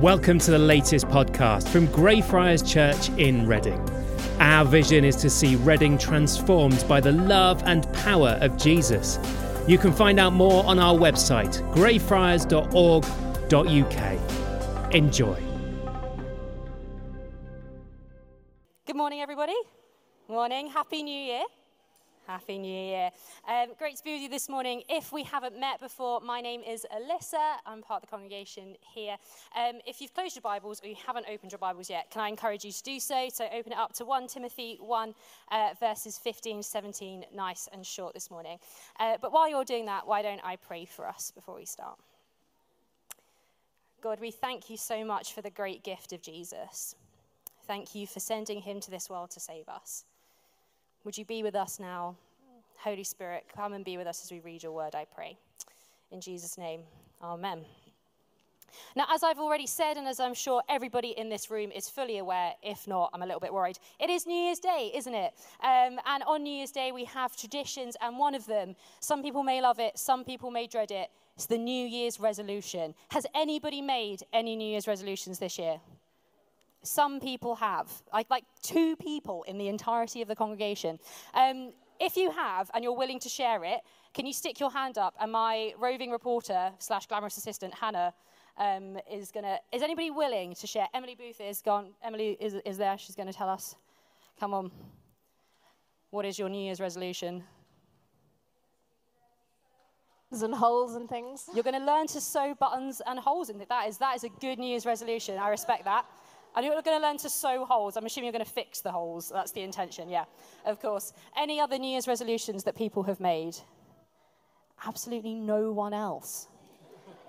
Welcome to the latest podcast from Greyfriars Church in Reading. Our vision is to see Reading transformed by the love and power of Jesus. You can find out more on our website, greyfriars.org.uk. Enjoy. Good morning, everybody. Morning. Happy New Year. Happy New Year. Um, great to be with you this morning. If we haven't met before, my name is Alyssa. I'm part of the congregation here. Um, if you've closed your Bibles or you haven't opened your Bibles yet, can I encourage you to do so? So open it up to 1 Timothy 1, uh, verses 15 17. Nice and short this morning. Uh, but while you're doing that, why don't I pray for us before we start? God, we thank you so much for the great gift of Jesus. Thank you for sending him to this world to save us. Would you be with us now? Holy Spirit, come and be with us as we read your word, I pray. In Jesus' name, amen. Now, as I've already said, and as I'm sure everybody in this room is fully aware, if not, I'm a little bit worried, it is New Year's Day, isn't it? Um, and on New Year's Day, we have traditions, and one of them, some people may love it, some people may dread it, it's the New Year's resolution. Has anybody made any New Year's resolutions this year? Some people have, like, like two people in the entirety of the congregation. Um, if you have and you're willing to share it, can you stick your hand up? And my roving reporter slash glamorous assistant, Hannah, um, is going to. Is anybody willing to share? Emily Booth is gone. Emily is, is there. She's going to tell us. Come on. What is your New Year's resolution? and holes and things. You're going to learn to sew buttons and holes in it. That is, that is a good New Year's resolution. I respect that. And you're going to learn to sew holes. I'm assuming you're going to fix the holes. That's the intention, yeah, of course. Any other New Year's resolutions that people have made? Absolutely no one else.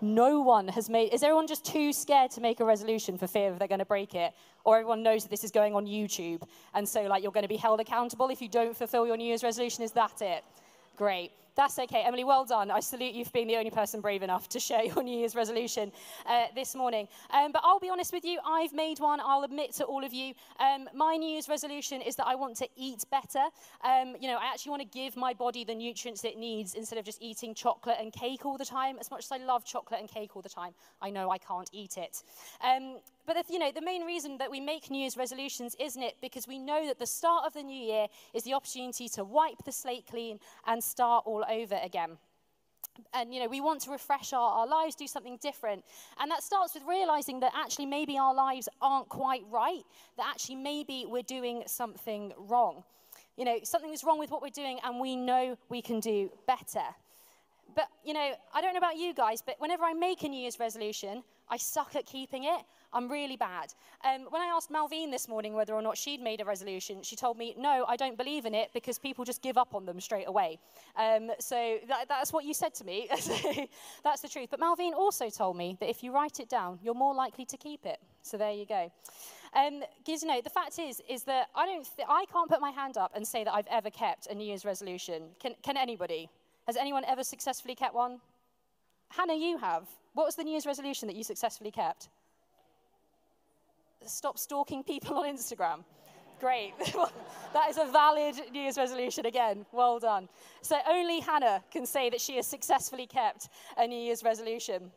No one has made. Is everyone just too scared to make a resolution for fear that they're going to break it? Or everyone knows that this is going on YouTube, and so like you're going to be held accountable if you don't fulfill your New Year's resolution? Is that it? Great. That's okay. Emily, well done. I salute you for being the only person brave enough to share your New Year's resolution uh, this morning. Um, but I'll be honest with you, I've made one. I'll admit to all of you. Um, my New Year's resolution is that I want to eat better. Um, you know, I actually want to give my body the nutrients it needs instead of just eating chocolate and cake all the time. As much as I love chocolate and cake all the time, I know I can't eat it. But if, you know, the main reason that we make New Year's resolutions, isn't it? Because we know that the start of the new year is the opportunity to wipe the slate clean and start all over again and you know we want to refresh our, our lives do something different and that starts with realizing that actually maybe our lives aren't quite right that actually maybe we're doing something wrong you know something is wrong with what we're doing and we know we can do better but you know i don't know about you guys but whenever i make a new year's resolution I suck at keeping it. I'm really bad. Um, when I asked Malvine this morning whether or not she'd made a resolution, she told me, no, I don't believe in it because people just give up on them straight away. Um, so that, that's what you said to me. that's the truth. But Malvine also told me that if you write it down, you're more likely to keep it. So there you go. Um, you know, the fact is, is that I don't, th- I can't put my hand up and say that I've ever kept a New Year's resolution. Can, can anybody? Has anyone ever successfully kept one? Hannah, you have. What was the New Year's resolution that you successfully kept? Stop stalking people on Instagram. Great. that is a valid New Year's resolution again. Well done. So only Hannah can say that she has successfully kept a New Year's resolution.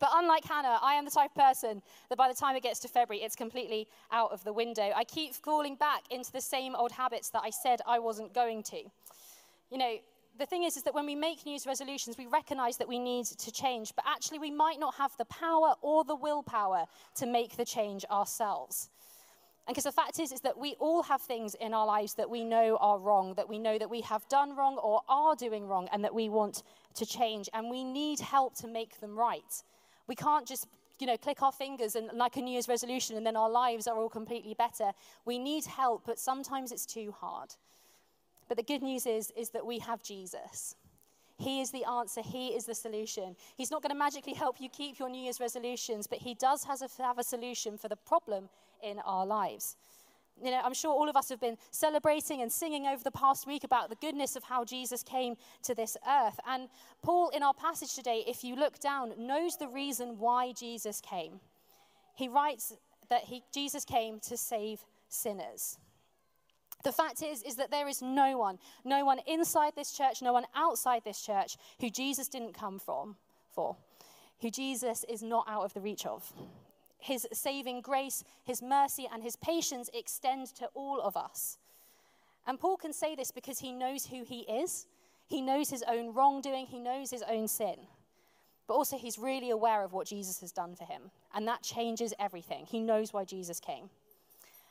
But unlike Hannah, I am the type of person that by the time it gets to February, it's completely out of the window. I keep falling back into the same old habits that I said I wasn't going to. You know, the thing is, is that when we make New Year's resolutions, we recognize that we need to change, but actually we might not have the power or the willpower to make the change ourselves. And because the fact is, is that we all have things in our lives that we know are wrong, that we know that we have done wrong or are doing wrong, and that we want to change. And we need help to make them right. We can't just you know, click our fingers and like a New Year's resolution and then our lives are all completely better. We need help, but sometimes it's too hard. But the good news is, is that we have Jesus. He is the answer. He is the solution. He's not going to magically help you keep your New Year's resolutions, but He does a, have a solution for the problem in our lives. You know, I'm sure all of us have been celebrating and singing over the past week about the goodness of how Jesus came to this earth. And Paul, in our passage today, if you look down, knows the reason why Jesus came. He writes that he, Jesus came to save sinners. The fact is, is that there is no one, no one inside this church, no one outside this church who Jesus didn't come from for, who Jesus is not out of the reach of. his saving grace, his mercy, and his patience extend to all of us. And Paul can say this because he knows who he is, he knows his own wrongdoing, he knows his own sin. But also, he's really aware of what Jesus has done for him. And that changes everything. He knows why Jesus came.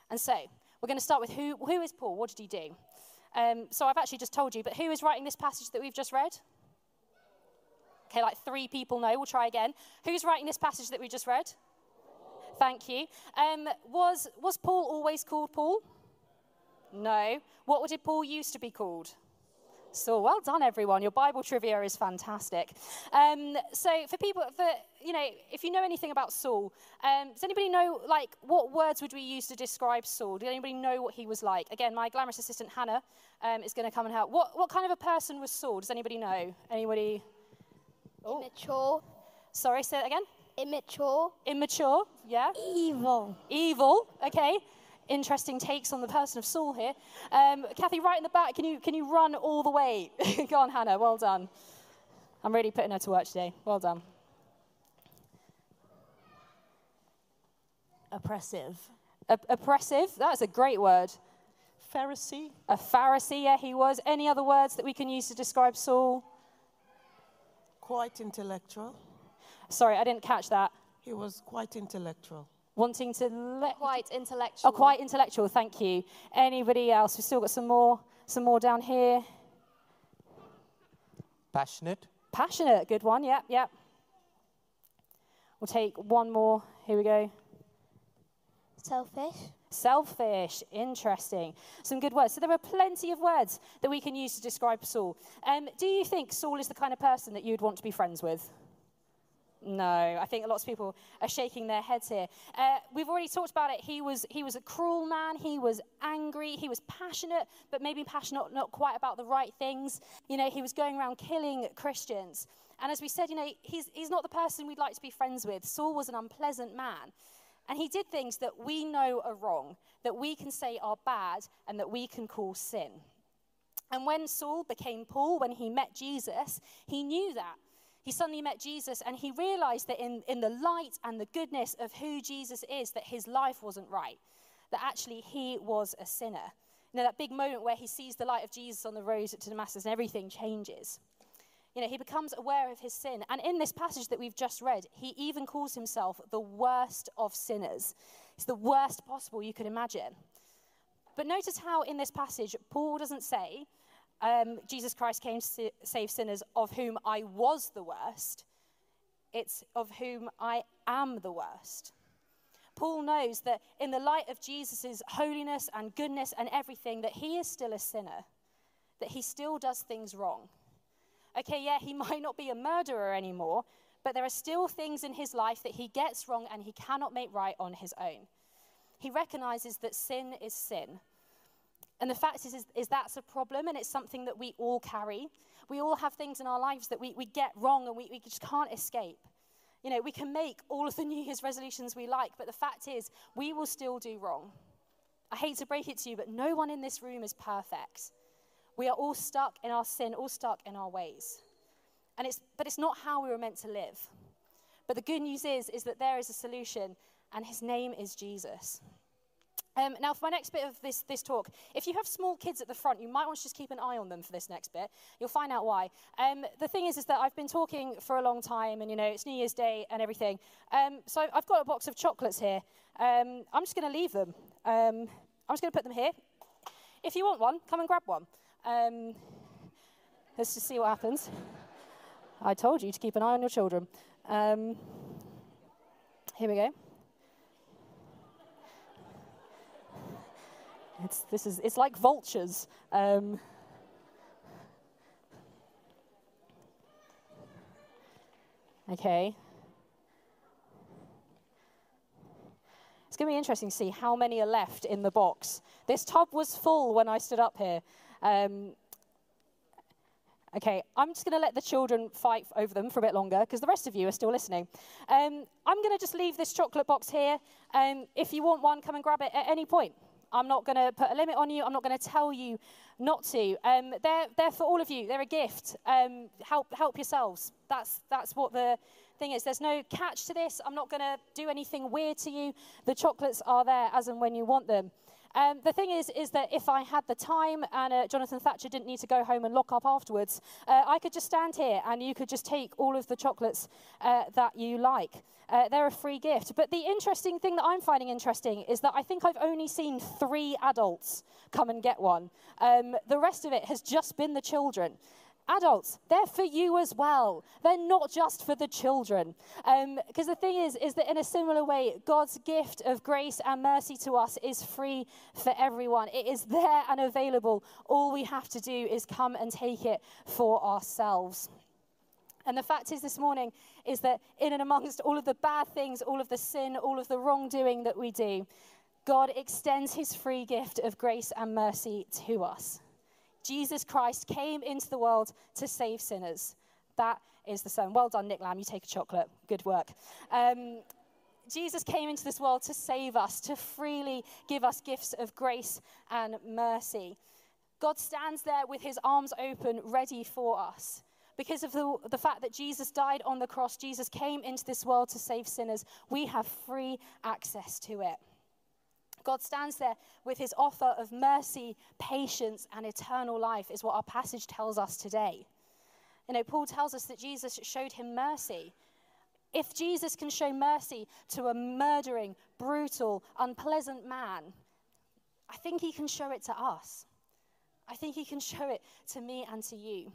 And so, we're going to start with who, who is Paul? What did he do? Um, so, I've actually just told you, but who is writing this passage that we've just read? Okay, like three people know. We'll try again. Who's writing this passage that we just read? Thank you. Um, was, was Paul always called Paul? No. What did Paul used to be called? So well done, everyone. Your Bible trivia is fantastic. Um, so for people, for you know, if you know anything about Saul, um, does anybody know like what words would we use to describe Saul? Did anybody know what he was like? Again, my glamorous assistant Hannah um, is going to come and help. What what kind of a person was Saul? Does anybody know? Anybody? Oh. Immature. Sorry, say that again. Immature. Immature, yeah. Evil. Evil, okay. Interesting takes on the person of Saul here. Um, Kathy, right in the back, can you, can you run all the way? Go on, Hannah, well done. I'm really putting her to work today. Well done. Oppressive. A- oppressive, that's a great word. Pharisee. A Pharisee, yeah, he was. Any other words that we can use to describe Saul? Quite intellectual. Sorry, I didn't catch that. He was quite intellectual. Wanting to let. Quite intellectual. Oh, quite intellectual, thank you. Anybody else? We've still got some more, some more down here. Passionate. Passionate, good one, yep, yep. We'll take one more. Here we go. Selfish. Selfish, interesting. Some good words. So there are plenty of words that we can use to describe Saul. Um, do you think Saul is the kind of person that you'd want to be friends with? No, I think lots of people are shaking their heads here. Uh, we've already talked about it. He was, he was a cruel man. He was angry. He was passionate, but maybe passionate not quite about the right things. You know, he was going around killing Christians. And as we said, you know, he's, he's not the person we'd like to be friends with. Saul was an unpleasant man. And he did things that we know are wrong, that we can say are bad, and that we can call sin. And when Saul became Paul, when he met Jesus, he knew that. He suddenly met Jesus and he realized that in, in the light and the goodness of who Jesus is, that his life wasn't right, that actually he was a sinner. You know, that big moment where he sees the light of Jesus on the road to Damascus and everything changes. You know, he becomes aware of his sin. And in this passage that we've just read, he even calls himself the worst of sinners. It's the worst possible you could imagine. But notice how in this passage, Paul doesn't say, um, Jesus Christ came to save sinners of whom I was the worst. It's of whom I am the worst. Paul knows that in the light of Jesus' holiness and goodness and everything, that he is still a sinner, that he still does things wrong. Okay, yeah, he might not be a murderer anymore, but there are still things in his life that he gets wrong and he cannot make right on his own. He recognizes that sin is sin. And the fact is, is, is that's a problem and it's something that we all carry. We all have things in our lives that we, we get wrong and we, we just can't escape. You know, we can make all of the New Year's resolutions we like, but the fact is, we will still do wrong. I hate to break it to you, but no one in this room is perfect. We are all stuck in our sin, all stuck in our ways. And it's, but it's not how we were meant to live. But the good news is, is that there is a solution, and his name is Jesus. Um, now, for my next bit of this, this talk, if you have small kids at the front, you might want to just keep an eye on them for this next bit. You'll find out why. Um, the thing is, is that I've been talking for a long time, and you know, it's New Year's Day and everything. Um, so I've got a box of chocolates here. Um, I'm just going to leave them. Um, I'm just going to put them here. If you want one, come and grab one. Um, let's just see what happens. I told you to keep an eye on your children. Here we go. It's, this is, it's like vultures. Um, okay. It's going to be interesting to see how many are left in the box. This tub was full when I stood up here. Um, okay, I'm just going to let the children fight over them for a bit longer because the rest of you are still listening. Um, I'm going to just leave this chocolate box here. Um, if you want one, come and grab it at any point. I'm not going to put a limit on you. I'm not going to tell you not to. Um, they're, they're for all of you. They're a gift. Um, help, help yourselves. That's, that's what the thing is. There's no catch to this. I'm not going to do anything weird to you. The chocolates are there as and when you want them. Um, the thing is, is that if I had the time and uh, Jonathan Thatcher didn't need to go home and lock up afterwards, uh, I could just stand here and you could just take all of the chocolates uh, that you like. Uh, they're a free gift. But the interesting thing that I'm finding interesting is that I think I've only seen three adults come and get one. Um, the rest of it has just been the children. Adults, they're for you as well. They're not just for the children. Because um, the thing is, is that in a similar way, God's gift of grace and mercy to us is free for everyone. It is there and available. All we have to do is come and take it for ourselves. And the fact is, this morning, is that in and amongst all of the bad things, all of the sin, all of the wrongdoing that we do, God extends his free gift of grace and mercy to us. Jesus Christ came into the world to save sinners. That is the Son. Well done, Nick Lamb. You take a chocolate. Good work. Um, Jesus came into this world to save us, to freely give us gifts of grace and mercy. God stands there with his arms open, ready for us. Because of the, the fact that Jesus died on the cross, Jesus came into this world to save sinners, we have free access to it. God stands there with his offer of mercy, patience, and eternal life, is what our passage tells us today. You know, Paul tells us that Jesus showed him mercy. If Jesus can show mercy to a murdering, brutal, unpleasant man, I think he can show it to us. I think he can show it to me and to you.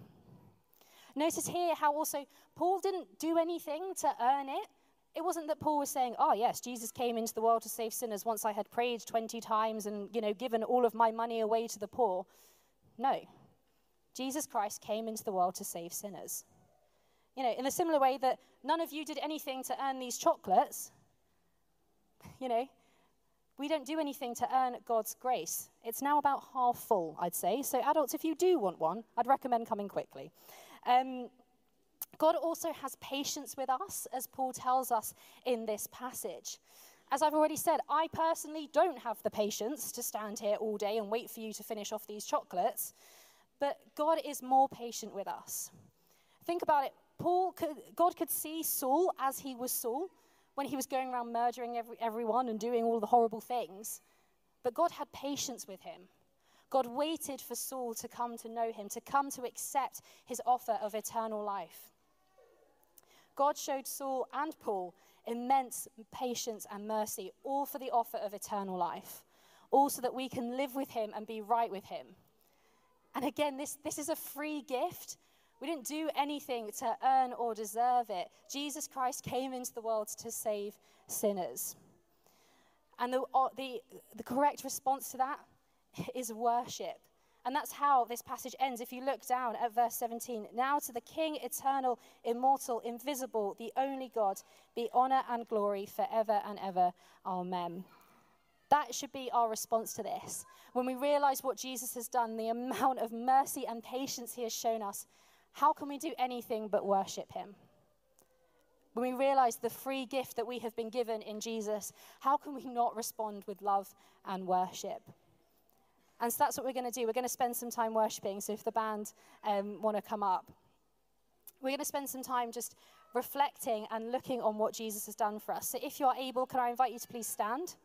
Notice here how also Paul didn't do anything to earn it. It wasn't that Paul was saying, oh, yes, Jesus came into the world to save sinners once I had prayed 20 times and, you know, given all of my money away to the poor. No. Jesus Christ came into the world to save sinners. You know, in a similar way that none of you did anything to earn these chocolates, you know, we don't do anything to earn God's grace. It's now about half full, I'd say. So, adults, if you do want one, I'd recommend coming quickly. Um, God also has patience with us, as Paul tells us in this passage. As I've already said, I personally don't have the patience to stand here all day and wait for you to finish off these chocolates, but God is more patient with us. Think about it. Paul could, God could see Saul as he was Saul when he was going around murdering every, everyone and doing all the horrible things. But God had patience with him. God waited for Saul to come to know him, to come to accept his offer of eternal life. God showed Saul and Paul immense patience and mercy, all for the offer of eternal life, all so that we can live with him and be right with him. And again, this, this is a free gift. We didn't do anything to earn or deserve it. Jesus Christ came into the world to save sinners. And the, uh, the, the correct response to that is worship. And that's how this passage ends. If you look down at verse 17, now to the King, eternal, immortal, invisible, the only God, be honor and glory forever and ever. Amen. That should be our response to this. When we realize what Jesus has done, the amount of mercy and patience he has shown us, how can we do anything but worship him? When we realize the free gift that we have been given in Jesus, how can we not respond with love and worship? And so that's what we're going to do. We're going to spend some time worshiping. So if the band um, want to come up, we're going to spend some time just reflecting and looking on what Jesus has done for us. So if you are able, can I invite you to please stand?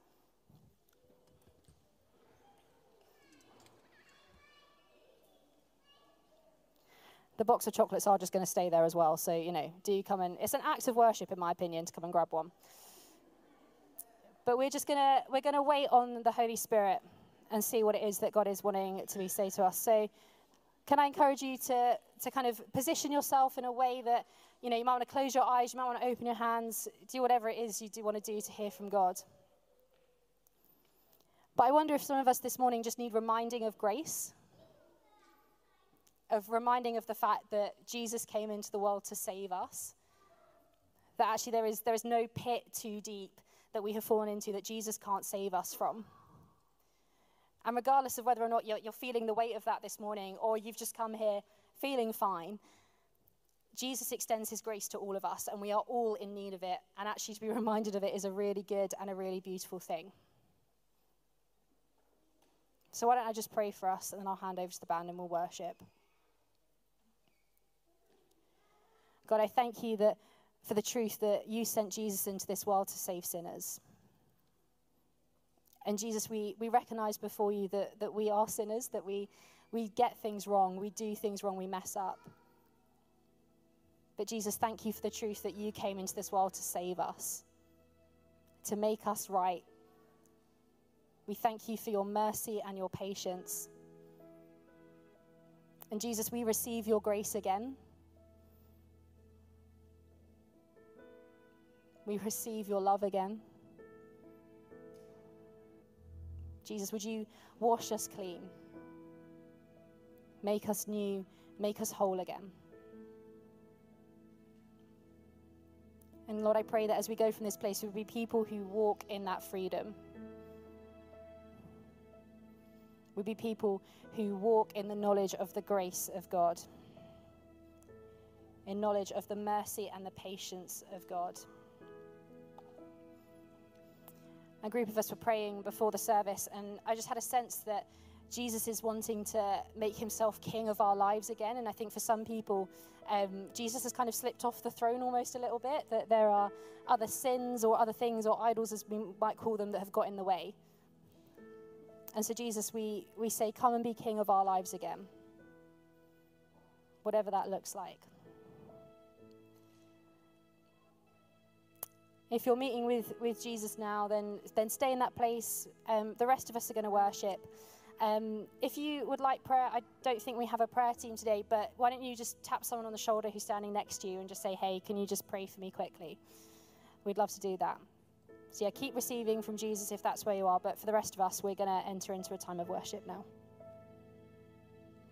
The box of chocolates are just going to stay there as well. So, you know, do you come and, it's an act of worship, in my opinion, to come and grab one. But we're just going to, we're going to wait on the Holy Spirit and see what it is that God is wanting to be say to us. So, can I encourage you to to kind of position yourself in a way that you know you might want to close your eyes, you might want to open your hands, do whatever it is you do want to do to hear from God. But I wonder if some of us this morning just need reminding of grace, of reminding of the fact that Jesus came into the world to save us. That actually there is, there is no pit too deep that we have fallen into that Jesus can't save us from. And regardless of whether or not you're, you're feeling the weight of that this morning or you've just come here feeling fine, Jesus extends his grace to all of us, and we are all in need of it. And actually, to be reminded of it is a really good and a really beautiful thing. So why don't I just pray for us and then I'll hand over to the band and we'll worship. God, I thank you that for the truth that you sent Jesus into this world to save sinners. And Jesus, we, we recognize before you that, that we are sinners, that we, we get things wrong, we do things wrong, we mess up. But Jesus, thank you for the truth that you came into this world to save us, to make us right. We thank you for your mercy and your patience. And Jesus, we receive your grace again. We receive your love again. Jesus, would you wash us clean? Make us new, make us whole again. And Lord, I pray that as we go from this place, we will be people who walk in that freedom. We'll be people who walk in the knowledge of the grace of God, in knowledge of the mercy and the patience of God. A group of us were praying before the service, and I just had a sense that Jesus is wanting to make himself king of our lives again. And I think for some people, um, Jesus has kind of slipped off the throne almost a little bit, that there are other sins or other things or idols, as we might call them, that have got in the way. And so, Jesus, we, we say, Come and be king of our lives again, whatever that looks like. If you're meeting with, with Jesus now, then, then stay in that place. Um, the rest of us are going to worship. Um, if you would like prayer, I don't think we have a prayer team today, but why don't you just tap someone on the shoulder who's standing next to you and just say, hey, can you just pray for me quickly? We'd love to do that. So, yeah, keep receiving from Jesus if that's where you are, but for the rest of us, we're going to enter into a time of worship now.